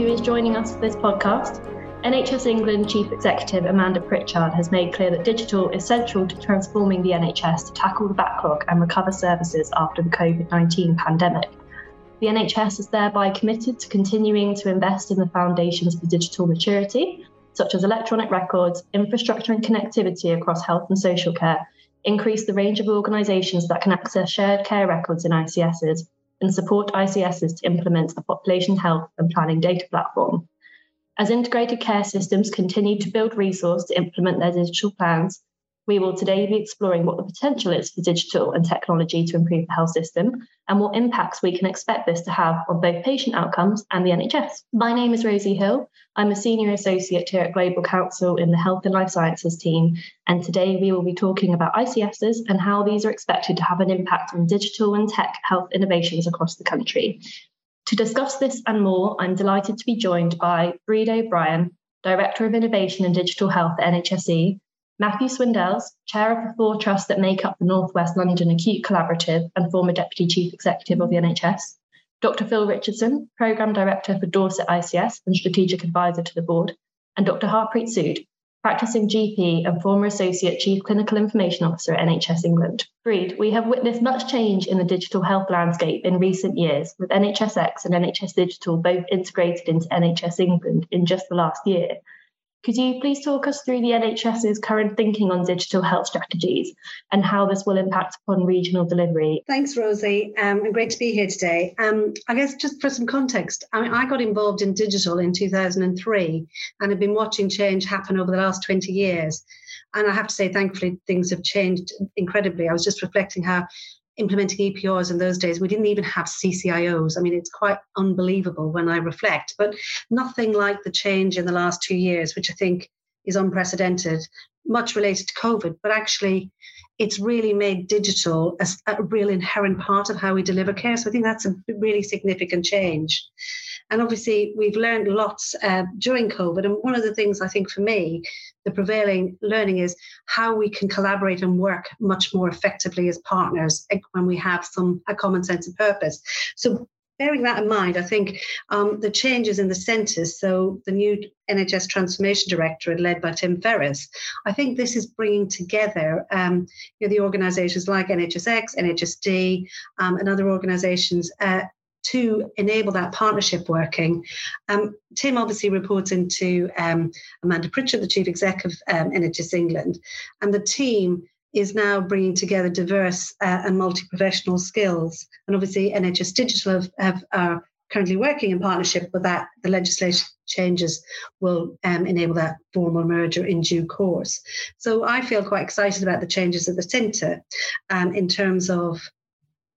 who is joining us for this podcast. NHS England Chief Executive Amanda Pritchard has made clear that digital is central to transforming the NHS to tackle the backlog and recover services after the COVID 19 pandemic. The NHS is thereby committed to continuing to invest in the foundations for digital maturity, such as electronic records, infrastructure and connectivity across health and social care, increase the range of organisations that can access shared care records in ICSs, and support ICSs to implement a population health and planning data platform. As integrated care systems continue to build resource to implement their digital plans, we will today be exploring what the potential is for digital and technology to improve the health system and what impacts we can expect this to have on both patient outcomes and the NHS. My name is Rosie Hill. I'm a senior associate here at Global Counsel in the Health and Life Sciences team, and today we will be talking about ICSs and how these are expected to have an impact on digital and tech health innovations across the country. To discuss this and more, I'm delighted to be joined by Bríd O'Brien, Director of Innovation and Digital Health at NHSE, Matthew Swindells, Chair of the four trusts that make up the Northwest London Acute Collaborative and former Deputy Chief Executive of the NHS, Dr. Phil Richardson, Programme Director for Dorset ICS and Strategic Advisor to the Board, and Dr. Harpreet Sood, practicing GP and former Associate Chief Clinical Information Officer at NHS England. Bríd, we have witnessed much change in the digital health landscape in recent years, with NHSX and NHS Digital both integrated into NHS England in just the last year. Could you please talk us through the NHS's current thinking on digital health strategies and how this will impact upon regional delivery? Thanks, Rosie, um, and great to be here today. Um, I guess just for some context, I, mean, I got involved in digital in 2003 and have been watching change happen over the last 20 years. And I have to say, thankfully, things have changed incredibly. I was just reflecting how implementing EPRs in those days, we didn't even have CCIOs. I mean, it's quite unbelievable when I reflect, but nothing like the change in the last two years, which I think is unprecedented, much related to COVID, but actually it's really made digital a, a real inherent part of how we deliver care. So I think that's a really significant change. And obviously, we've learned lots uh, during COVID. And one of the things I think for me the prevailing learning is how we can collaborate and work much more effectively as partners when we have some a common sense of purpose. So bearing that in mind, I think um, the changes in the centres, so the new NHS Transformation Directorate led by Tim Ferris, I think this is bringing together um, you know, the organisations like NHSX, NHSD, um, and other organisations uh, to enable that partnership working. Um, Tim obviously reports into um, Amanda Pritchard, the chief exec of um, NHS England, and the team is now bringing together diverse uh, and multi-professional skills. And obviously, NHS Digital have, have, are currently working in partnership with that. The legislation changes will um, enable that formal merger in due course. So I feel quite excited about the changes at the centre um, in terms of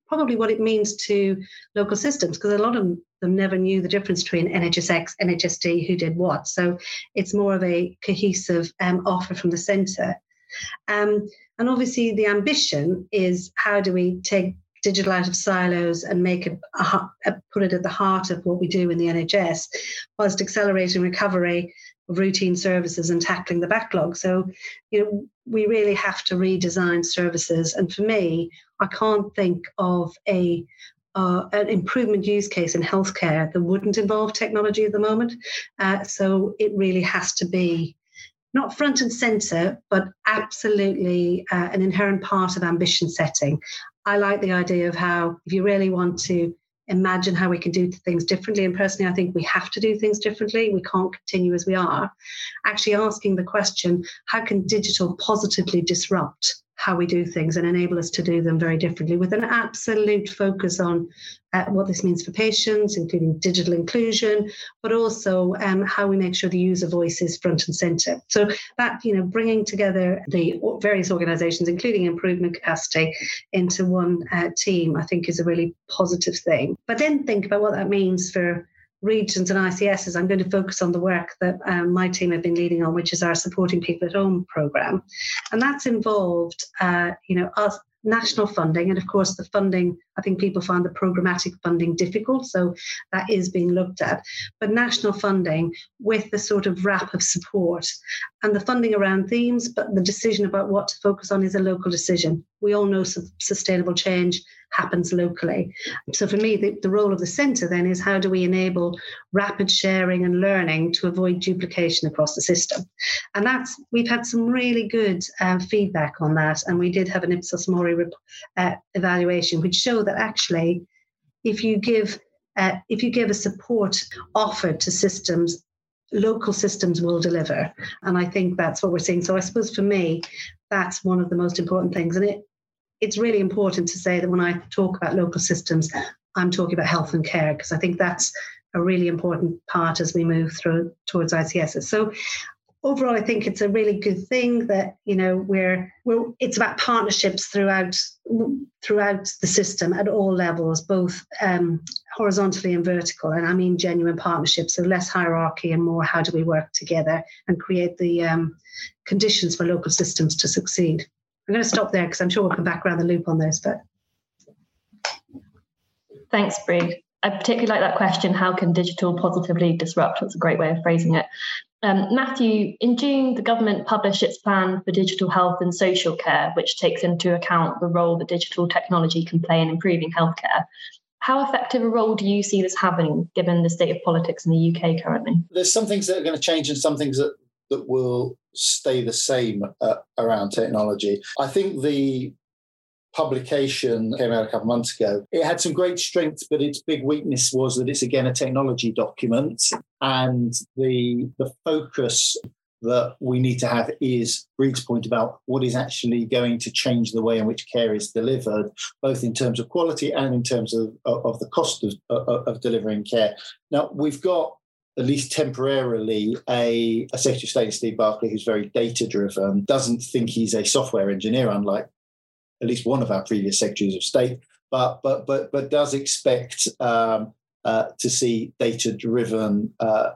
probably what it means to local systems because a lot of them never knew the difference between NHSX, NHSD, who did what. So it's more of a cohesive um, offer from the centre. Um, and obviously, the ambition is how do we take digital out of silos and make it a, a, put it at the heart of what we do in the NHS, whilst accelerating recovery of routine services and tackling the backlog. So, you know, we really have to redesign services. And for me, I can't think of a uh, an improvement use case in healthcare that wouldn't involve technology at the moment. Uh, so it really has to be not front and center, but absolutely uh, an inherent part of ambition setting. I like the idea of how, if you really want to imagine how we can do things differently. And personally, I think we have to do things differently. We can't continue as we are. Actually, asking the question how can digital positively disrupt how we do things and enable us to do them very differently with an absolute focus on uh, what this means for patients, including digital inclusion, but also um, how we make sure the user voice is front and center. So that, you know, bringing together the various organizations, including improvement capacity, into one uh, team, I think is a really positive thing. But then think about what that means for regions and ICSs, I'm going to focus on the work that um, my team have been leading on, which is our Supporting People at Home program. And that's involved, uh, you know, us, national funding and, of course, the funding I think people find the programmatic funding difficult, so that is being looked at. But national funding with the sort of wrap of support and the funding around themes, but the decision about what to focus on is a local decision. We all know sustainable change happens locally. So for me, the, the role of the centre then is how do we enable rapid sharing and learning to avoid duplication across the system? And that's we've had some really good uh, feedback on that, and we did have an Ipsos Mori uh, evaluation which showed that actually, if you give uh, if you give a support offer to systems local systems will deliver. And I think that's what we're seeing. So I suppose for me, that's one of the most important things. And it it's really important to say that when I talk about local systems, I'm talking about health and care because I think that's a really important part as we move through towards ICSs. So overall, I think it's a really good thing that you know we're we're it's about partnerships throughout throughout the system at all levels, both um, horizontally and vertical. And I mean genuine partnerships, so less hierarchy and more how do we work together and create the um, conditions for local systems to succeed. I'm going to stop there because I'm sure we'll come back around the loop on this. But thanks, Bríd. I particularly like that question how can digital positively disrupt? That's a great way of phrasing it. Um, Matthew, in June, the government published its plan for digital health and social care, which takes into account the role that digital technology can play in improving healthcare. How effective a role do you see this having, given the state of politics in the UK currently? There's some things that are going to change and some things that, that will stay the same uh, around technology. I think the publication came out a couple months ago. It had some great strengths, but its big weakness was that it's again a technology document, and the the focus that we need to have is Bríd's point about what is actually going to change the way in which care is delivered, both in terms of quality and in terms of, of, the cost of, of, of delivering care. Now, we've got at least temporarily, a, a Secretary of State, Steve Barclay, who's very data driven, doesn't think he's a software engineer, unlike at least one of our previous Secretaries of State, but but but but does expect um, uh, to see data driven uh,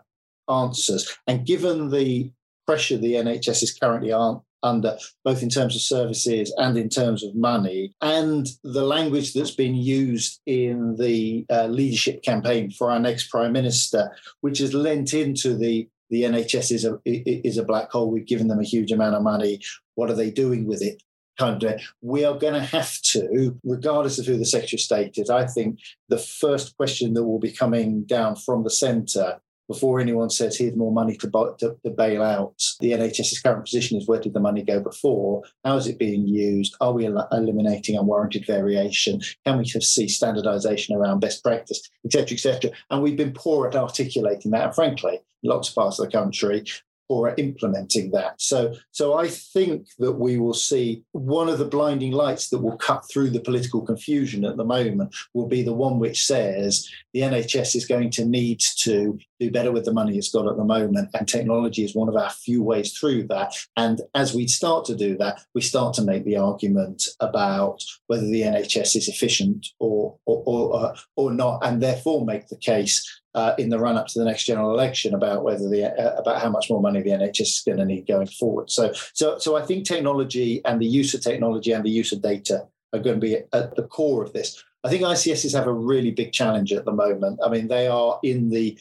answers. And given the pressure the NHS is currently on, under, both in terms of services and in terms of money, and the language that's been used in the uh, leadership campaign for our next prime minister, which has lent into the the NHS is a is a black hole. We've given them a huge amount of money. What are they doing with it? Kind of, we are going to have to, regardless of who the Secretary of State is. I think the first question that will be coming down from the centre before anyone says here's more money to, to, to, bail out the NHS's current position is where did the money go before? How is it being used? Are we el- eliminating unwarranted variation? Can we see standardisation around best practice, etc., etc.? And we've been poor at articulating that. And frankly, lots of parts of the country, or at implementing that. So, so I think that we will see one of the blinding lights that will cut through the political confusion at the moment will be the one which says the NHS is going to need to do better with the money it's got at the moment, and technology is one of our few ways through that. And as we start to do that, we start to make the argument about whether the NHS is efficient or or or, or not, and therefore make the case uh, in the run up to the next general election about whether the uh, about how much more money the NHS is going to need going forward. So, so, so I think technology and the use of technology and the use of data are going to be at the core of this. I think ICSs have a really big challenge at the moment. I mean, they are in the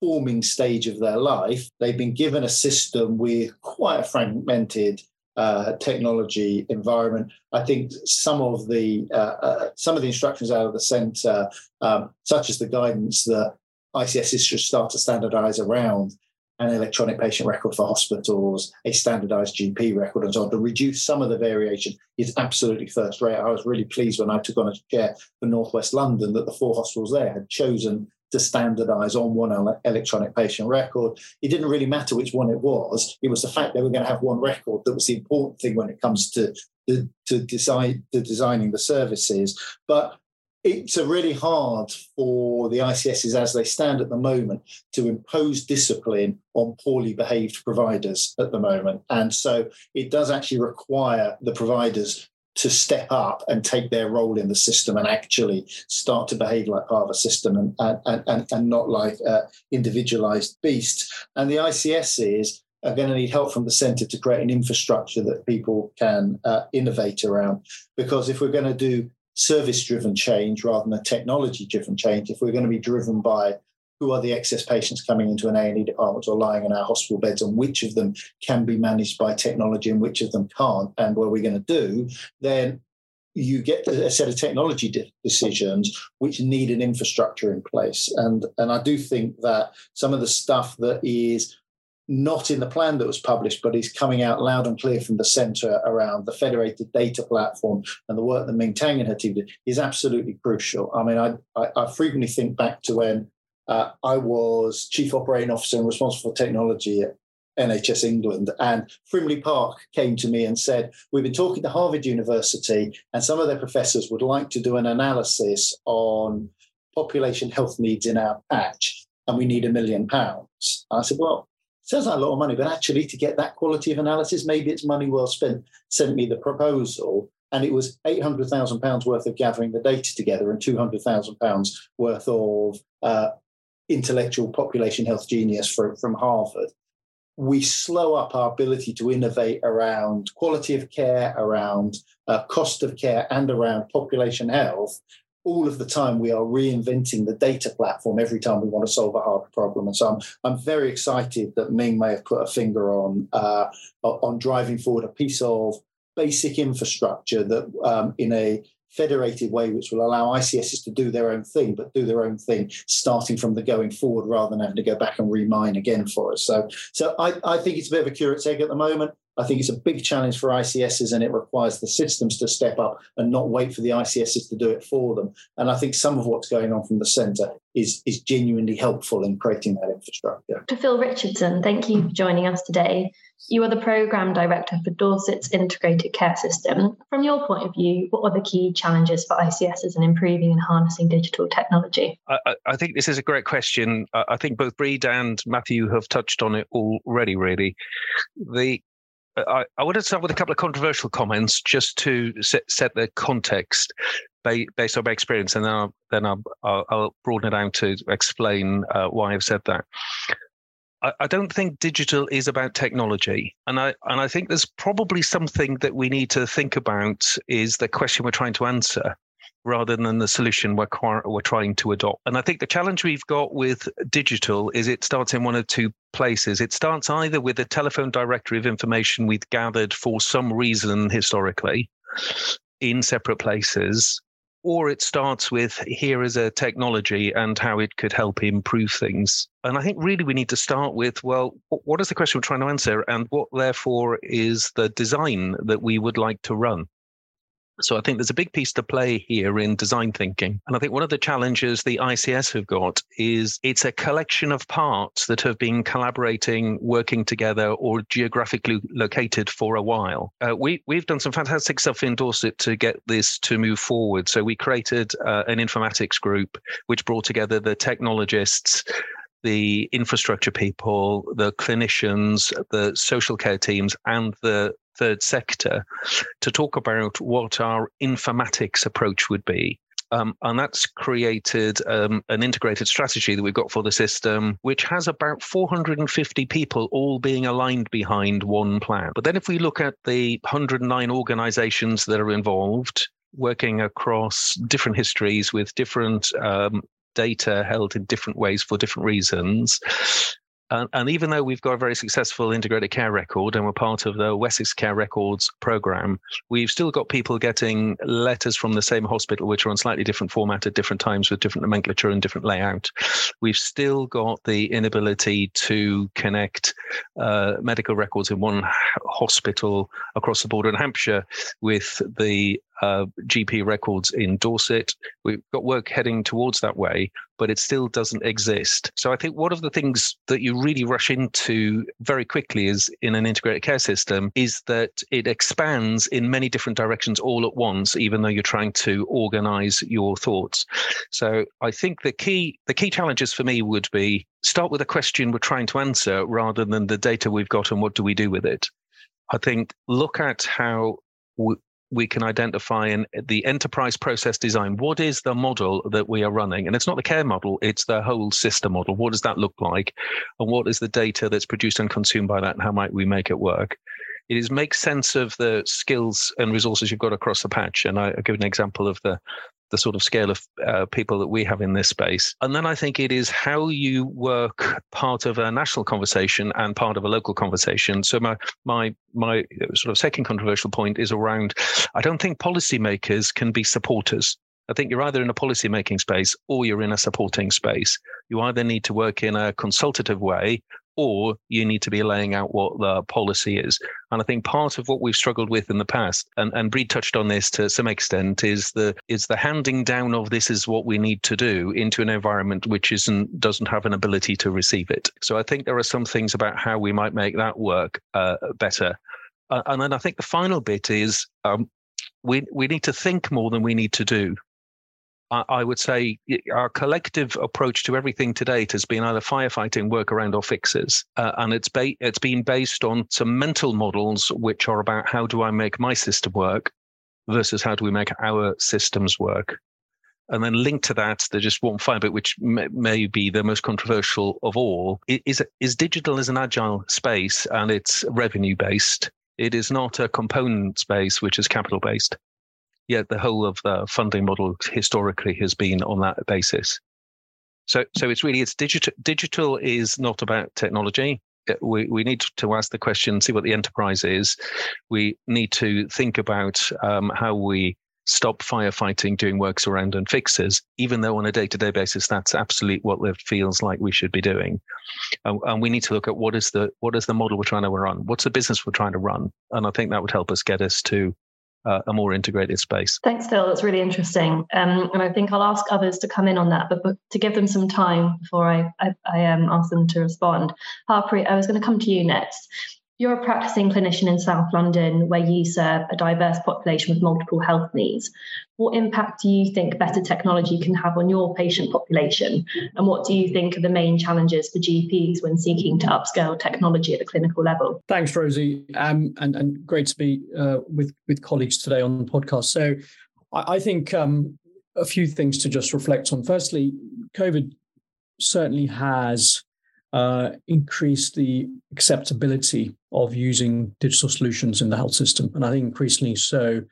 forming stage of their life. They've been given a system with quite a fragmented uh, technology environment. I think some of the uh, uh, some of the instructions out of the centre, um, such as the guidance that ICSs should start to standardize around an electronic patient record for hospitals, a standardized GP record, and so on to reduce some of the variation is absolutely first rate. I was really pleased when I took on a chair for Northwest London that the four hospitals there had chosen to standardize on one electronic patient record. It didn't really matter which one it was. It was the fact they were going to have one record that was the important thing when it comes to, to, to design to designing the services. But it's really hard for the ICSs as they stand at the moment to impose discipline on poorly behaved providers at the moment. And so it does actually require the providers to step up and take their role in the system and actually start to behave like part of a system and, and, and, and not like uh, individualized beasts. And the ICSs are going to need help from the centre to create an infrastructure that people can uh, innovate around. Because if we're going to do service driven change rather than a technology driven change, if we're going to be driven by who are the excess patients coming into an A&E department or lying in our hospital beds and which of them can be managed by technology and which of them can't and what are we going to do, then you get a set of technology de- decisions which need an infrastructure in place. And, and I do think that some of the stuff that is not in the plan that was published, but is coming out loud and clear from the centre around the federated data platform and the work that Ming Tang and her team did is absolutely crucial. I mean, I, I, I frequently think back to when uh, I was chief operating officer and responsible for technology at NHS England. And Frimley Park came to me and said, We've been talking to Harvard University, and some of their professors would like to do an analysis on population health needs in our patch, and we need a million pounds. I said, Well, sounds like a lot of money, but actually, to get that quality of analysis, maybe it's money well spent. Sent me the proposal. And it was £800,000 worth of gathering the data together and £200,000 worth of uh, intellectual population health genius from, from Harvard we slow up our ability to innovate around quality of care, around uh, cost of care, and around population health. All of the time, we are reinventing the data platform every time we want to solve a hard problem. And so I'm, I'm very excited that Ming may have put a finger on, uh, on driving forward a piece of basic infrastructure that, um, in a federated way, which will allow ICSs to do their own thing, but do their own thing starting from the going forward rather than having to go back and remine again for us. So, so I, I think it's a bit of a curate's egg at the moment. I think it's a big challenge for ICSs and it requires the systems to step up and not wait for the ICSs to do it for them. And I think some of what's going on from the centre is, is genuinely helpful in creating that infrastructure. To Phil Richardson, thank you for joining us today. You are the Programme Director for Dorset's Integrated Care System. From your point of view, what are the key challenges for ICSs in improving and harnessing digital technology? I, I think this is a great question. I think both Bríd and Matthew have touched on it already, really. The I, I want to start with a couple of controversial comments just to set, set the context based on my experience, and then I'll, then I'll, I'll broaden it out to explain uh, why I've said that. I, don't think digital is about technology, and I and I think there's probably something that we need to think about is the question we're trying to answer rather than the solution we're, we're trying to adopt. And I think the challenge we've got with digital is it starts in one of two places. It starts either with a telephone directory of information we've gathered for some reason historically in separate places, or it starts with here is a technology and how it could help improve things. And I think really we need to start with well, what is the question we're trying to answer, and what therefore is the design that we would like to run? So I think there's a big piece to play here in design thinking. And I think one of the challenges the ICS have got is it's a collection of parts that have been collaborating, working together, or geographically located for a while. Uh, we, we've done some fantastic stuff in Dorset to get this to move forward. So we created uh, an informatics group which brought together the technologists, the infrastructure people, the clinicians, the social care teams, and the third sector to talk about what our informatics approach would be. Um, and that's created um, an integrated strategy that we've got for the system, which has about 450 people all being aligned behind one plan. But then, if we look at the 109 organizations that are involved, working across different histories with different um, data held in different ways for different reasons, and, and, even though we've got a very successful integrated care record and we're part of the Wessex Care Records program, we've still got people getting letters from the same hospital, which are on slightly different format at different times with different nomenclature and different layout. We've still got the inability to connect uh, medical records in one hospital across the border in Hampshire with the uh, GP records in Dorset. We've got work heading towards that way, but it still doesn't exist. So I think one of the things that you really rush into very quickly is in an integrated care system is that it expands in many different directions all at once, even though you're trying to organize your thoughts. So I think the key the key challenges for me would be start with a question we're trying to answer rather than the data we've got and what do we do with it. I think look at how we can identify in the enterprise process design. What is the model that we are running? And it's not the care model it's the whole system model. What does that look like? And what is the data that's produced and consumed by that and how might we make it work? It is make sense of the skills and resources you've got across the patch. And I, give an example of the the sort of scale of uh, people that we have in this space. And then I think it is how you work part of a national conversation and part of a local conversation. So my my my sort of second controversial point is around I don't think policymakers can be supporters. I think you're either in a policy making space or you're in a supporting space. You either need to work in a consultative way or you need to be laying out what the policy is. And I think part of what we've struggled with in the past, and, and Bríd touched on this to some extent, is the is the handing down of this is what we need to do into an environment which isn't doesn't have an ability to receive it. So I think there are some things about how we might make that work uh, better. Uh, and then I think the final bit is um, we we need to think more than we need to do. I would say our collective approach to everything to date has been either firefighting, workaround, or fixes, uh, and it's ba- it's been based on some mental models which are about how do I make my system work versus how do we make our systems work. And then linked to that, there's just one final bit, which may, may be the most controversial of all, is is digital as an agile space and it's revenue based. It is not a component space, which is capital based yet the whole of the funding model historically has been on that basis. So, so it's really it's digital. Digital is not about technology. Uh, we we need to ask the question, see what the enterprise is. We need to think about um, how we stop firefighting, doing works around and fixes, even though on a day-to-day basis that's absolutely what it feels like we should be doing. And, and, we need to look at what is the what is the model we're trying to run, what's the business we're trying to run, and I think that would help us get us to uh, a more integrated space. Thanks, Phil. That's really interesting. Um, and I think I'll ask others to come in on that, but, but to give them some time before I, I, I um, ask them to respond. Harpreet, I was going to come to you next. You're a practicing clinician in South London where you serve a diverse population with multiple health needs. What impact do you think better technology can have on your patient population? And what do you think are the main challenges for GPs when seeking to upscale technology at the clinical level? Thanks, Rosie. Um, and, and great to be uh, with, with colleagues today on the podcast. So I, I think um, a few things to just reflect on. Firstly, COVID certainly has uh, increase the acceptability of using digital solutions in the health system. And I think increasingly so,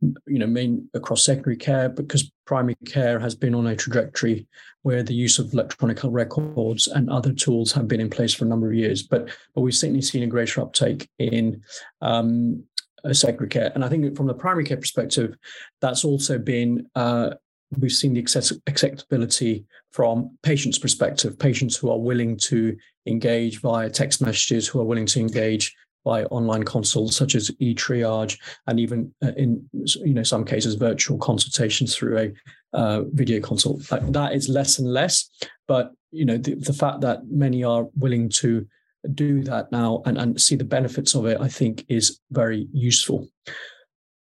you know, main across secondary care, because primary care has been on a trajectory where the use of electronic records and other tools have been in place for a number of years. But but we've certainly seen a greater uptake in um, secondary care. And I think from the primary care perspective, that's also been uh, we've seen the acceptability from patients' perspective, patients who are willing to engage via text messages, who are willing to engage by online consults such as e-triage, and even uh, in you know some cases virtual consultations through a uh, video consult. That, is less and less, but you know the, the fact that many are willing to do that now and, and see the benefits of it, I think, is very useful.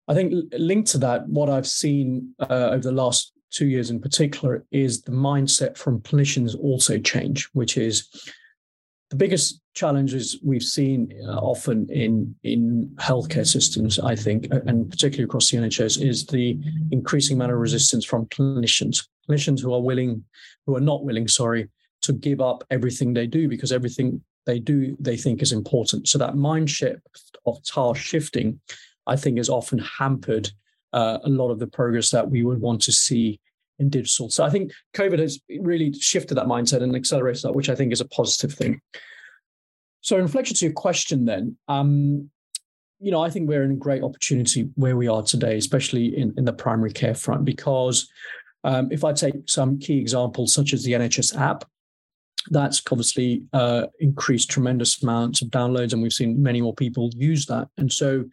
I think linked to that, what I've seen uh, over the last two years in particular is the mindset from clinicians also change, which is the biggest challenges we've seen uh, often in in healthcare systems, I think, and particularly across the NHS, is the increasing amount of resistance from clinicians, clinicians who are willing, who are not willing, sorry, to give up everything they do because everything they do they think is important. So that mind shift of task shifting I think has often hampered uh, a lot of the progress that we would want to see in digital. So I think COVID has really shifted that mindset and accelerated that, which I think is a positive thing. So in reflection to your question, then, um, you know, I think we're in a great opportunity where we are today, especially in, in the primary care front, because um, if I take some key examples, such as the NHS app, that's obviously uh, increased tremendous amounts of downloads, and we've seen many more people use that. And so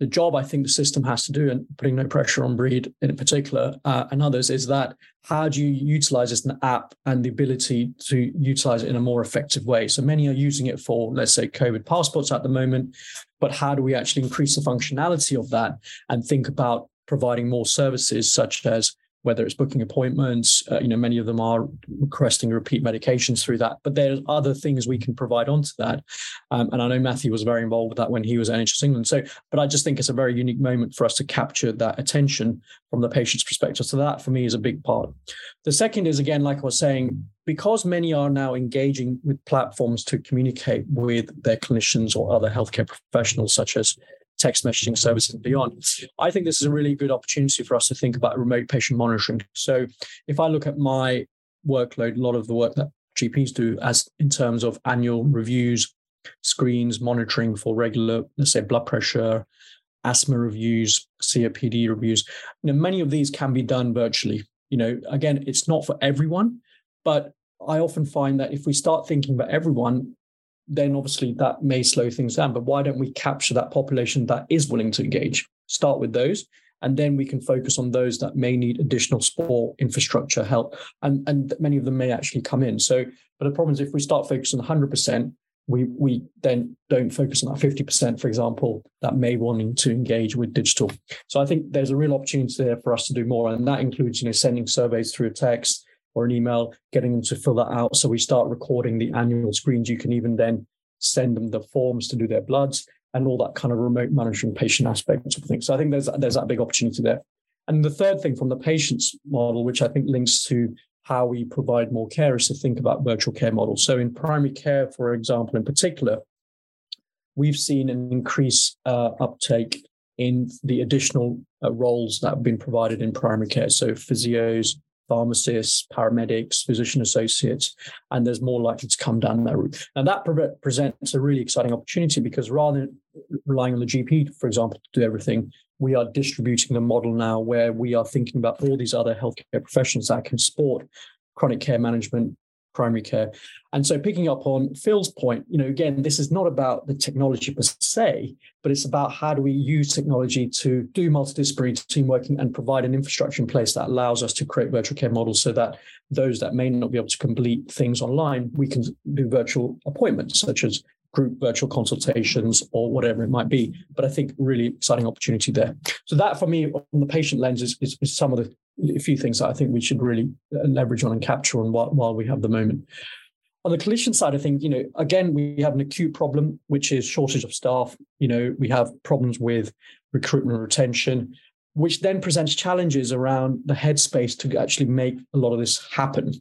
the job I think the system has to do, and putting no pressure on Bríd in particular uh, and others, is that how do you utilize this app and the ability to utilize it in a more effective way? So many are using it for, let's say, COVID passports at the moment, but how do we actually increase the functionality of that and think about providing more services such as whether it's booking appointments. Uh, you know, many of them are requesting repeat medications through that, but there's other things we can provide onto that. Um, and I know Matthew was very involved with that when he was at NHS England. So, but I just think it's a very unique moment for us to capture that attention from the patient's perspective. So that for me is a big part. The second is again, like I was saying, because many are now engaging with platforms to communicate with their clinicians or other healthcare professionals, such as text messaging services and beyond. I think this is a really good opportunity for us to think about remote patient monitoring. So if I look at my workload, a lot of the work that GPs do as in terms of annual reviews, screens, monitoring for regular, let's say blood pressure, asthma reviews, COPD reviews, you know, many of these can be done virtually. You know, again, it's not for everyone, but I often find that if we start thinking about everyone, then obviously that may slow things down. But why don't we capture that population that is willing to engage? Start with those, and then we can focus on those that may need additional support, infrastructure, help, and and many of them may actually come in. So, but the problem is if we start focusing 100%, we we then don't focus on that 50%, for example, that may wanting to engage with digital. So I think there's a real opportunity there for us to do more, and that includes you know sending surveys through text or an email, getting them to fill that out. So we start recording the annual screens. You can even then send them the forms to do their bloods and all that kind of remote managing patient aspects of things. So I think there's there's that big opportunity there. And the third thing from the patient's model, which I think links to how we provide more care, is to think about virtual care models. So in primary care, for example, in particular, we've seen an increase uh, uptake in the additional uh, roles that have been provided in primary care. So physios, pharmacists, paramedics, physician associates, and there's more likely to come down that route. And that pre- presents a really exciting opportunity because rather than relying on the GP, for example, to do everything, we are distributing the model now where we are thinking about all these other healthcare professions that can support chronic care management, primary care. And so picking up on Phil's point, you know, again, this is not about the technology per se, but it's about how do we use technology to do multidisciplinary team working and provide an infrastructure in place that allows us to create virtual care models so that those that may not be able to complete things online, we can do virtual appointments such as group virtual consultations or whatever it might be. But I think really exciting opportunity there. So that for me on the patient lens is, is, is some of the a few things that I think we should really uh, leverage on and capture on while, while we have the moment. On the clinician side, I think, you know, again, we have an acute problem, which is shortage of staff. You know, we have problems with recruitment and retention, which then presents challenges around the headspace to actually make a lot of this happen.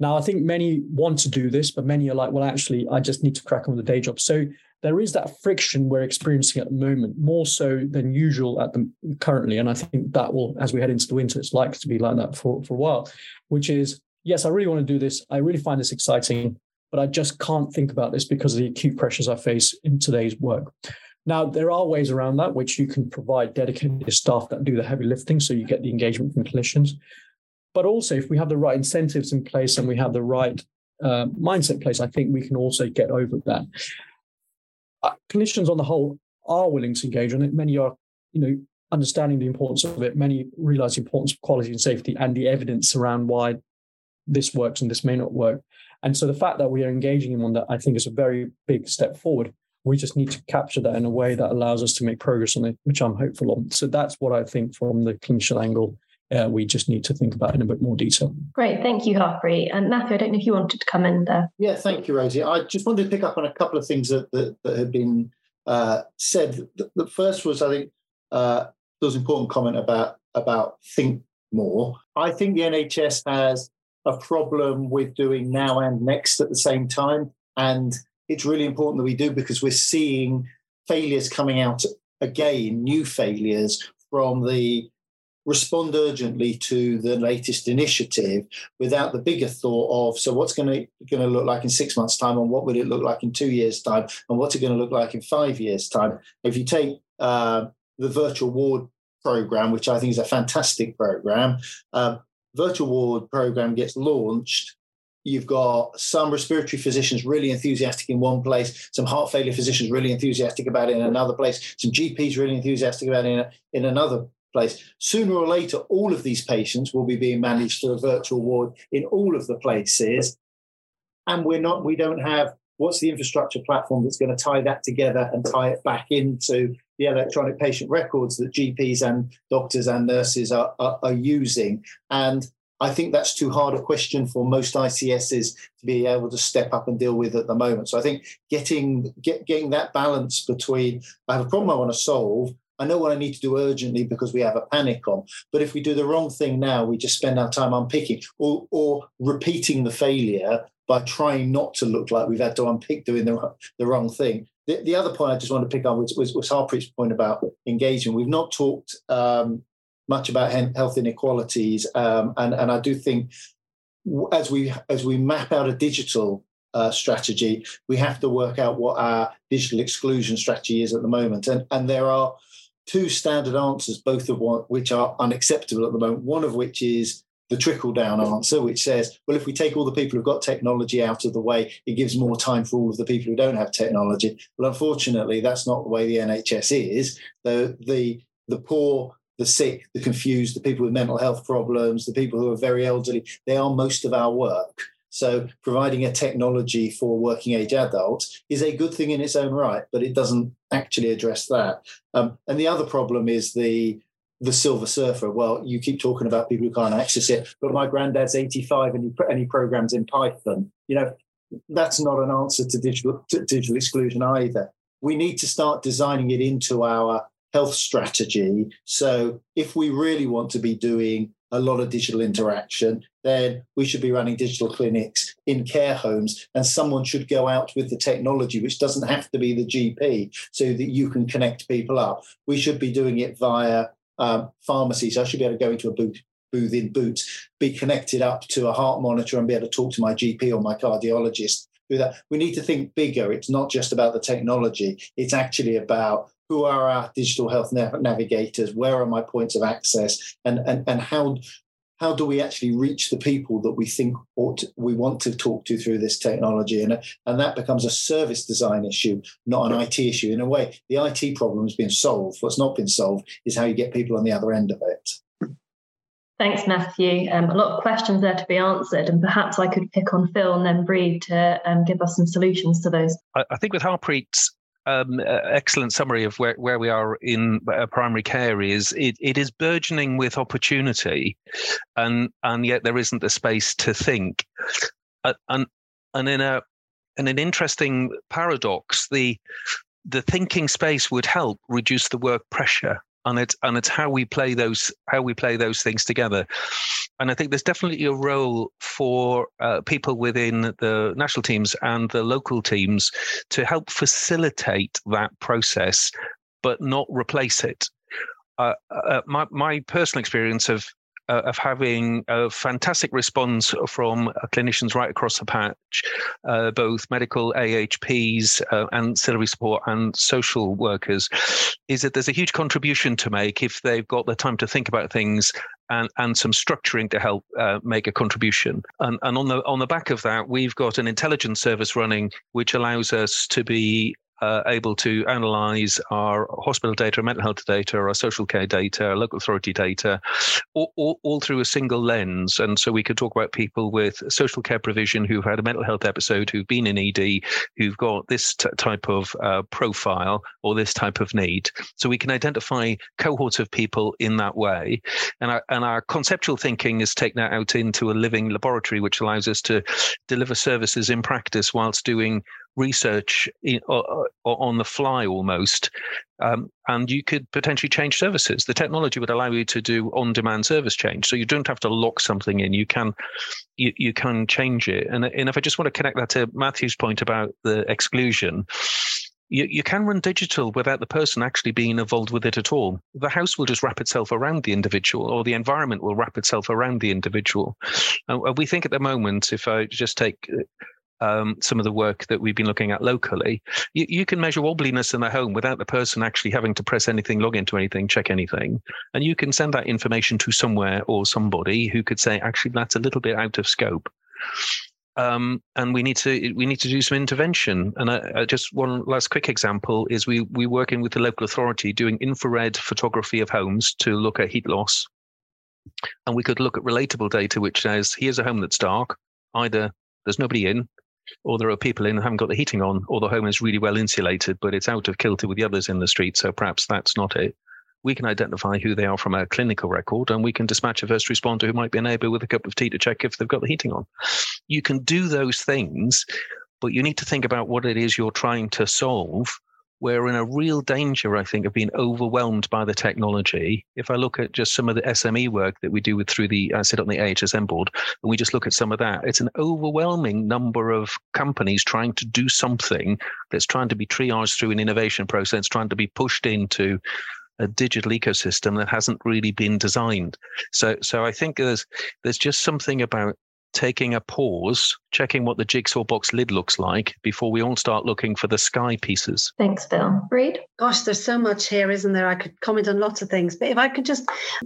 Now, I think many want to do this, but many are like, well, actually, I just need to crack on with the day job. So there is that friction we're experiencing at the moment, more so than usual at the currently. And I think that will, as we head into the winter, it's likely to be like that for, for a while, which is, yes, I really want to do this. I really find this exciting, but I just can't think about this because of the acute pressures I face in today's work. Now, there are ways around that, which you can provide dedicated staff that do the heavy lifting. So you get the engagement from clinicians. But also, if we have the right incentives in place and we have the right uh, mindset place, I think we can also get over that. Uh, clinicians on the whole are willing to engage on it. Many are, you know, understanding the importance of it. Many realize the importance of quality and safety and the evidence around why this works and this may not work. And so the fact that we are engaging in one that I think is a very big step forward. We just need to capture that in a way that allows us to make progress on it, which I'm hopeful on. So that's what I think from the clinician angle uh, we just need to think about in a bit more detail. Great, thank you, Harpreet. And Matthew, I don't know if you wanted to come in there. Yeah, thank you, Rosie. I just wanted to pick up on a couple of things that that, that have been uh, said. The, the, first was, I think, uh, there was an important comment about about think more. I think the NHS has a problem with doing now and next at the same time, and it's really important that we do because we're seeing failures coming out again, new failures from the respond urgently to the latest initiative without the bigger thought of so what's going to going to look like in six months time and what would it look like in two years time? And what's it going to look like in five years time? If you take uh, the virtual ward program which i think is a fantastic program uh, virtual ward program gets launched. You've got some respiratory physicians really enthusiastic in one place, some heart failure physicians really enthusiastic about it in another place, some GPs really enthusiastic about it in, in another place. Sooner or later, all of these patients will be being managed through a virtual ward in all of the places. And we're not, we don't have what's the infrastructure platform that's going to tie that together and tie it back into the electronic patient records that GPs and doctors and nurses are, are, are using. And I think that's too hard a question for most ICSs to be able to step up and deal with at the moment. So I think getting get, getting that balance between I have a problem I want to solve, I know what I need to do urgently because we have a panic on. But if we do the wrong thing now, we just spend our time unpicking or, or repeating the failure by trying not to look like we've had to unpick doing the, the wrong thing. The, the other point I just want to pick up was, was, was Harpreet's point about engagement. We've not talked um, much about health inequalities, um, and and I do think as we as we map out a digital uh, strategy, we have to work out what our digital exclusion strategy is at the moment, and and there are two standard answers, both of which are unacceptable at the moment. One of which is the trickle down answer, which says, well, if we take all the people who've got technology out of the way, it gives more time for all of the people who don't have technology. Well, unfortunately, that's not the way the NHS is. The the the poor the sick, the confused, the people with mental health problems, the people who are very elderly, they are most of our work. So providing a technology for working age adults is a good thing in its own right, but it doesn't actually address that. Um, and the other problem is the the silver surfer. Well, you keep talking about people who can't access it, but my granddad's 85 and he, and he programs in Python. You know, that's not an answer to digital to digital exclusion either. We need to start designing it into our health strategy. So if we really want to be doing a lot of digital interaction, then we should be running digital clinics in care homes, and someone should go out with the technology, which doesn't have to be the GP, so that you can connect people up. We should be doing it via um, pharmacies. I should be able to go into a booth, booth in Boots, be connected up to a heart monitor, and be able to talk to my GP or my cardiologist. Do that. We need to think bigger. It's not just about the technology. It's actually about who are our digital health navigators? Where are my points of access? And and, and how how do we actually reach the people that we think ought to, we want to talk to through this technology? And and that becomes a service design issue not an IT issue. In a way the IT problem has been solved. What's not been solved is how you get people on the other end of it. Thanks, Matthew. Um, a lot of questions there to be answered, and perhaps I could pick on Phil and then Bríd to um, give us some solutions to those. I, I think with Harpreet's um, excellent summary of where, where we are in uh, primary care is it, it is burgeoning with opportunity, and and yet there isn't the space to think, uh, and and in a in an interesting paradox, the the thinking space would help reduce the work pressure and it's and it's how we play those how we play those things together. And i think there's definitely a role for uh, people within the national teams and the local teams to help facilitate that process but not replace it. Uh, uh, my, my personal experience of uh, of having a fantastic response from clinicians right across the patch, uh, both medical AHPs, uh, ancillary support, and social workers, is that there's a huge contribution to make if they've got the time to think about things and, and some structuring to help uh, make a contribution. And, and on the on the back of that, we've got an intelligence service running, which allows us to be uh, able to analyze our hospital data, mental health data, our social care data, our local authority data, all, all, all, through a single lens. And so we could talk about people with social care provision who've had a mental health episode, who've been in ED, who've got this t- type of uh, profile or this type of need. So we can identify cohorts of people in that way. And our, and our conceptual thinking is taken out into a living laboratory, which allows us to deliver services in practice whilst doing research in, uh, on the fly almost, um, and you could potentially change services. The technology would allow you to do on-demand service change, so you don't have to lock something in. You can you, you can change it. And, and if I just want to connect that to Matthew's point about the exclusion. You, you can run digital without the person actually being involved with it at all. The house will just wrap itself around the individual, or the environment will wrap itself around the individual. And we think at the moment, if I just take um, some of the work that we've been looking at locally, you, you, can measure wobbliness in the home without the person actually having to press anything, log into anything, check anything. And you can send that information to somewhere or somebody who could say, actually, that's a little bit out of scope. Um, and we need to we need to do some intervention. And I, I just one last quick example is we we working with the local authority doing infrared photography of homes to look at heat loss, and we could look at relatable data which says here's a home that's dark, either there's nobody in, or there are people in who haven't got the heating on, or the home is really well insulated, but it's out of kilter with the others in the street. So perhaps that's not it. We can identify who they are from a clinical record, and we can dispatch a first responder who might be a neighbour with a cup of tea to check if they've got the heating on. You can do those things, but you need to think about what it is you're trying to solve we're in a real danger, I think, of being overwhelmed by the technology. If I look at just some of the SME work that we do with through the I sit on the AHSN board, and we just look at some of that, it's an overwhelming number of companies trying to do something that's trying to be triaged through an innovation process, trying to be pushed into a digital ecosystem that hasn't really been designed. So, so I think there's there's just something about taking a pause, checking what the jigsaw box lid looks like before we all start looking for the sky pieces. Thanks, Phil. Bríd? Gosh, there's so much here, isn't there? I could comment on lots of things. But if I could just,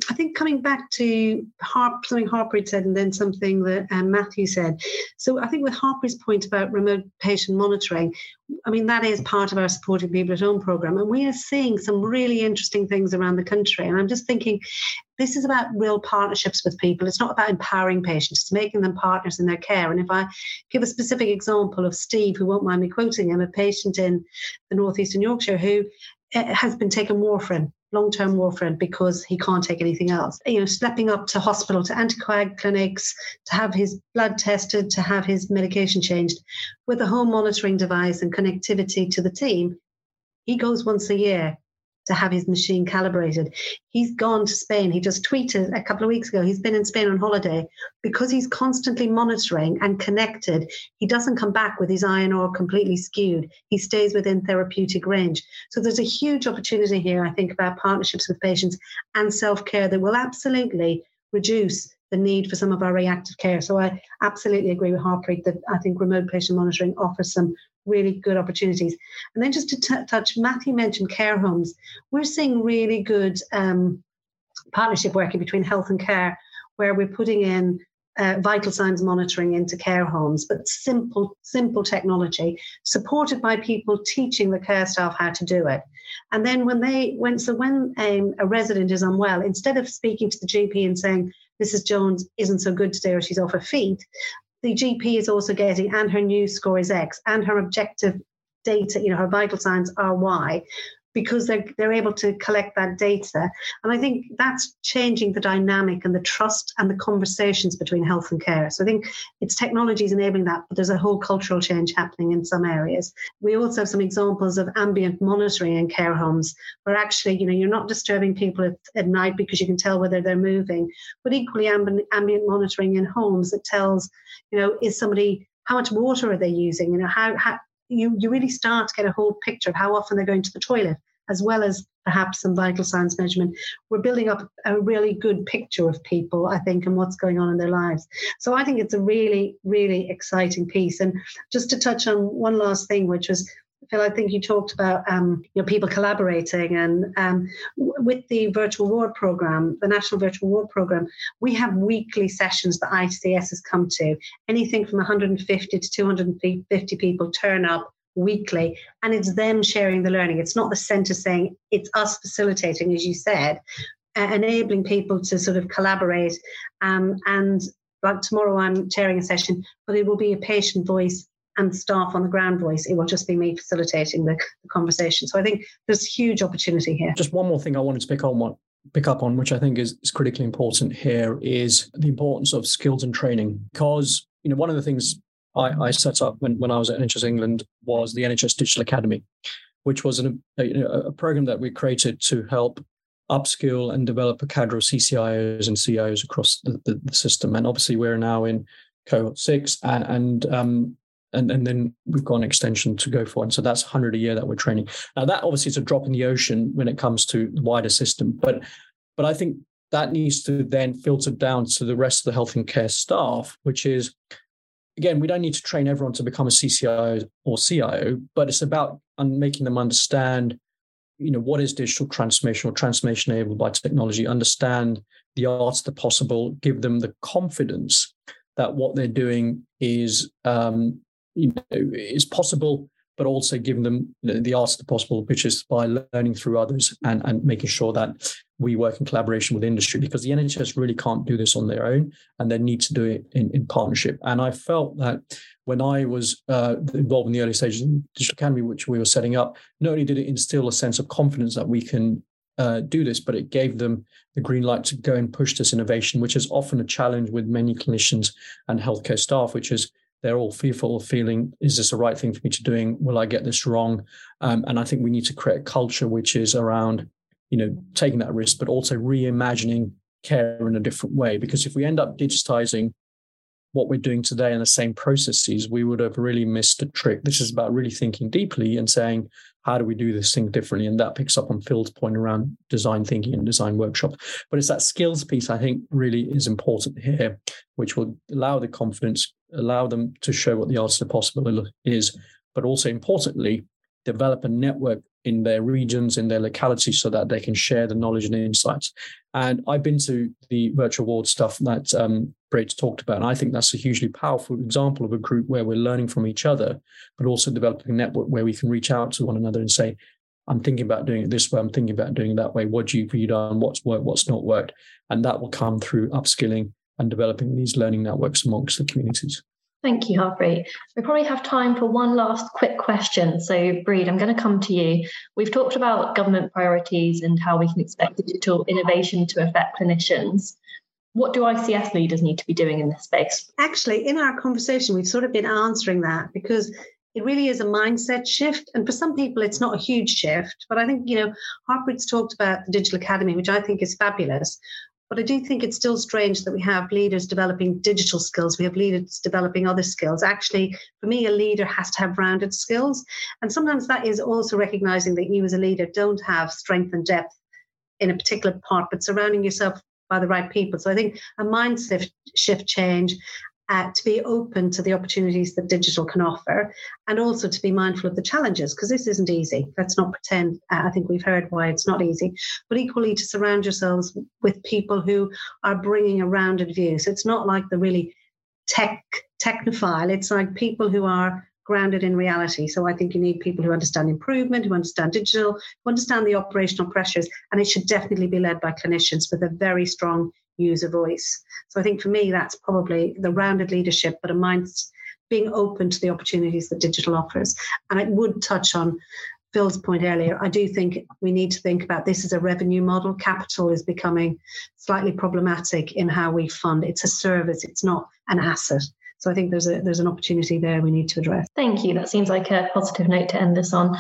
I think coming back to Harp, something Harpreet said and then something that um, Matthew said. So I think with Harpreet's point about remote patient monitoring, I mean, that is part of our supporting people at home program. And we are seeing some really interesting things around the country. And I'm just thinking this is about real partnerships with people. It's not about empowering patients, it's making them partners in their care. And if I give a specific example of Steve, who won't mind me quoting him, a patient in the northeastern Yorkshire who eh, has been taking warfarin long-term warfarin because he can't take anything else. You know, stepping up to hospital, to anticoag clinics, to have his blood tested, to have his medication changed, with a home monitoring device and connectivity to the team. He goes once a year to have his machine calibrated. He's gone to Spain. He just tweeted a couple of weeks ago. He's been in Spain on holiday because he's constantly monitoring and connected. He doesn't come back with his INR completely skewed. He stays within therapeutic range. So there's a huge opportunity here, I think, about partnerships with patients and self care that will absolutely reduce the need for some of our reactive care. So I absolutely agree with Harpreet that I think remote patient monitoring offers some really good opportunities. And then just to t- touch, Matthew mentioned care homes. We're seeing really good um, partnership working between health and care, where we're putting in uh, vital signs monitoring into care homes, but simple, simple technology supported by people teaching the care staff how to do it. And then when they when so when um, a resident is unwell, instead of speaking to the GP and saying Mrs. Jones isn't so good today or she's off her feet, the GP is also getting, and her NEWS score is X, and her objective data, you know, her vital signs are Y, because they're, they're able to collect that data. And I think that's changing the dynamic and the trust and the conversations between health and care. So I think it's technologies enabling that, but there's a whole cultural change happening in some areas. We also have some examples of ambient monitoring in care homes where actually, you know, you're not disturbing people at, at night because you can tell whether they're moving, but equally ambient, ambient monitoring in homes that tells, you know, is somebody how much water are they using? You know, how, how you, you really start to get a whole picture of how often they're going to the toilet, as well as perhaps some vital signs measurement. We're building up a really good picture of people, I think, and what's going on in their lives. So I think it's a really, really exciting piece. And just to touch on one last thing, which was Phil, I think you talked about um, you know people collaborating, and um, with the virtual ward program, the National Virtual Ward program, we have weekly sessions that ICS has come to. Anything from 150 to 250 people turn up weekly, and it's them sharing the learning. It's not the centre saying it's us facilitating, as you said, uh, enabling people to sort of collaborate. Um, and like tomorrow, I'm chairing a session, but it will be a patient voice and staff on the ground voice. It will just be me facilitating the, the conversation. So I think there's huge opportunity here. Just one more thing I wanted to pick on one pick up on, which I think is, is critically important here, is the importance of skills and training. Because you know, one of the things I, I set up when, when I was at NHS England was the NHS Digital Academy, which was an, a, a program that we created to help upskill and develop a cadre of CCIOs and CIOs across the, the, the system. And obviously, we're now in cohort six, and, and um, and, and then we've got an extension to go for. And so that's 100 a year that we're training. Now, that obviously is a drop in the ocean when it comes to the wider system. But, but I think that needs to then filter down to the rest of the health and care staff, which is, again, we don't need to train everyone to become a CCIO or CIO, but it's about making them understand, you know, what is digital transformation or transformation enabled by technology, understand the arts, the possible, give them the confidence that what they're doing is um, you know, is possible, but also giving them the art of the possible, which is by learning through others and, and making sure that we work in collaboration with industry because the NHS really can't do this on their own and they need to do it in, in partnership. And I felt that when I was uh, involved in the early stages of Digital Academy, which we were setting up, not only did it instill a sense of confidence that we can uh, do this, but it gave them the green light to go and push this innovation, which is often a challenge with many clinicians and healthcare staff, which is they're all fearful of feeling, is this the right thing for me to doing? Will I get this wrong? Um, and I think we need to create a culture which is around you know, taking that risk, but also reimagining care in a different way. Because if we end up digitizing what we're doing today in the same processes, we would have really missed a trick. This is about really thinking deeply and saying, how do we do this thing differently? And that picks up on Phil's point around design thinking and design workshop. But it's that skills piece I think really is important here, which will allow the confidence, allow them to show what the of the possible is, but also importantly, develop a network in their regions, in their locality, so that they can share the knowledge and the insights. And I've been to the virtual ward stuff that um, talked about. And I think that's a hugely powerful example of a group where we're learning from each other, but also developing a network where we can reach out to one another and say, I'm thinking about doing it this way. I'm thinking about doing it that way. What do you, you done? What's worked? What's not worked? And that will come through upskilling and developing these learning networks amongst the communities. Thank you, Harpreet. We probably have time for one last quick question. So, Bríd, I'm going to come to you. We've talked about government priorities and how we can expect digital innovation to affect clinicians. What do ICS leaders need to be doing in this space? Actually, in our conversation, we've sort of been answering that because it really is a mindset shift. And for some people, it's not a huge shift. But I think, you know, Harpreet's talked about the Digital Academy, which I think is fabulous. But I do think it's still strange that we have leaders developing digital skills. We have leaders developing other skills. Actually, for me, a leader has to have rounded skills. And sometimes that is also recognizing that you as a leader don't have strength and depth in a particular part, but surrounding yourself by the right people. So I think a mindset shift change uh, to be open to the opportunities that digital can offer and also to be mindful of the challenges because this isn't easy. Let's not pretend. Uh, I think we've heard why it's not easy, but equally to surround yourselves with people who are bringing a rounded view. So it's not like the really tech technophile. It's like people who are grounded in reality. So I think you need people who understand improvement, who understand digital, who understand the operational pressures, and it should definitely be led by clinicians with a very strong user voice. So I think for me, that's probably the rounded leadership, but a mind being open to the opportunities that digital offers. And it would touch on Phil's point earlier. I do think we need to think about this as a revenue model. Capital is becoming slightly problematic in how we fund. It's a service, it's not an asset. So I think there's a there's an opportunity there we need to address. Thank you. That seems like a positive note to end this on.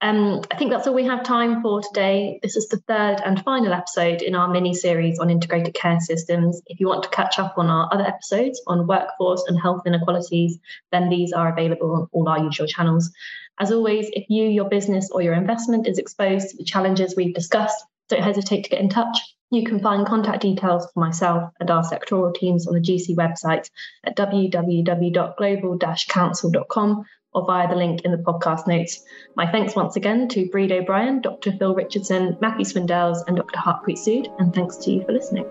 Um, I think that's all we have time for today. This is the third and final episode in our mini series on integrated care systems. If you want to catch up on our other episodes on workforce and health inequalities, then these are available on all our usual channels. As always, if you, your business, or your investment is exposed to the challenges we've discussed, don't hesitate to get in touch. You can find contact details for myself and our sectoral teams on the GC website at www.global-counsel.com or via the link in the podcast notes. My thanks once again to Bríd O'Brien, Dr. Phil Richardson, Matthew Swindells, and Dr. Harpreet Sood, and thanks to you for listening.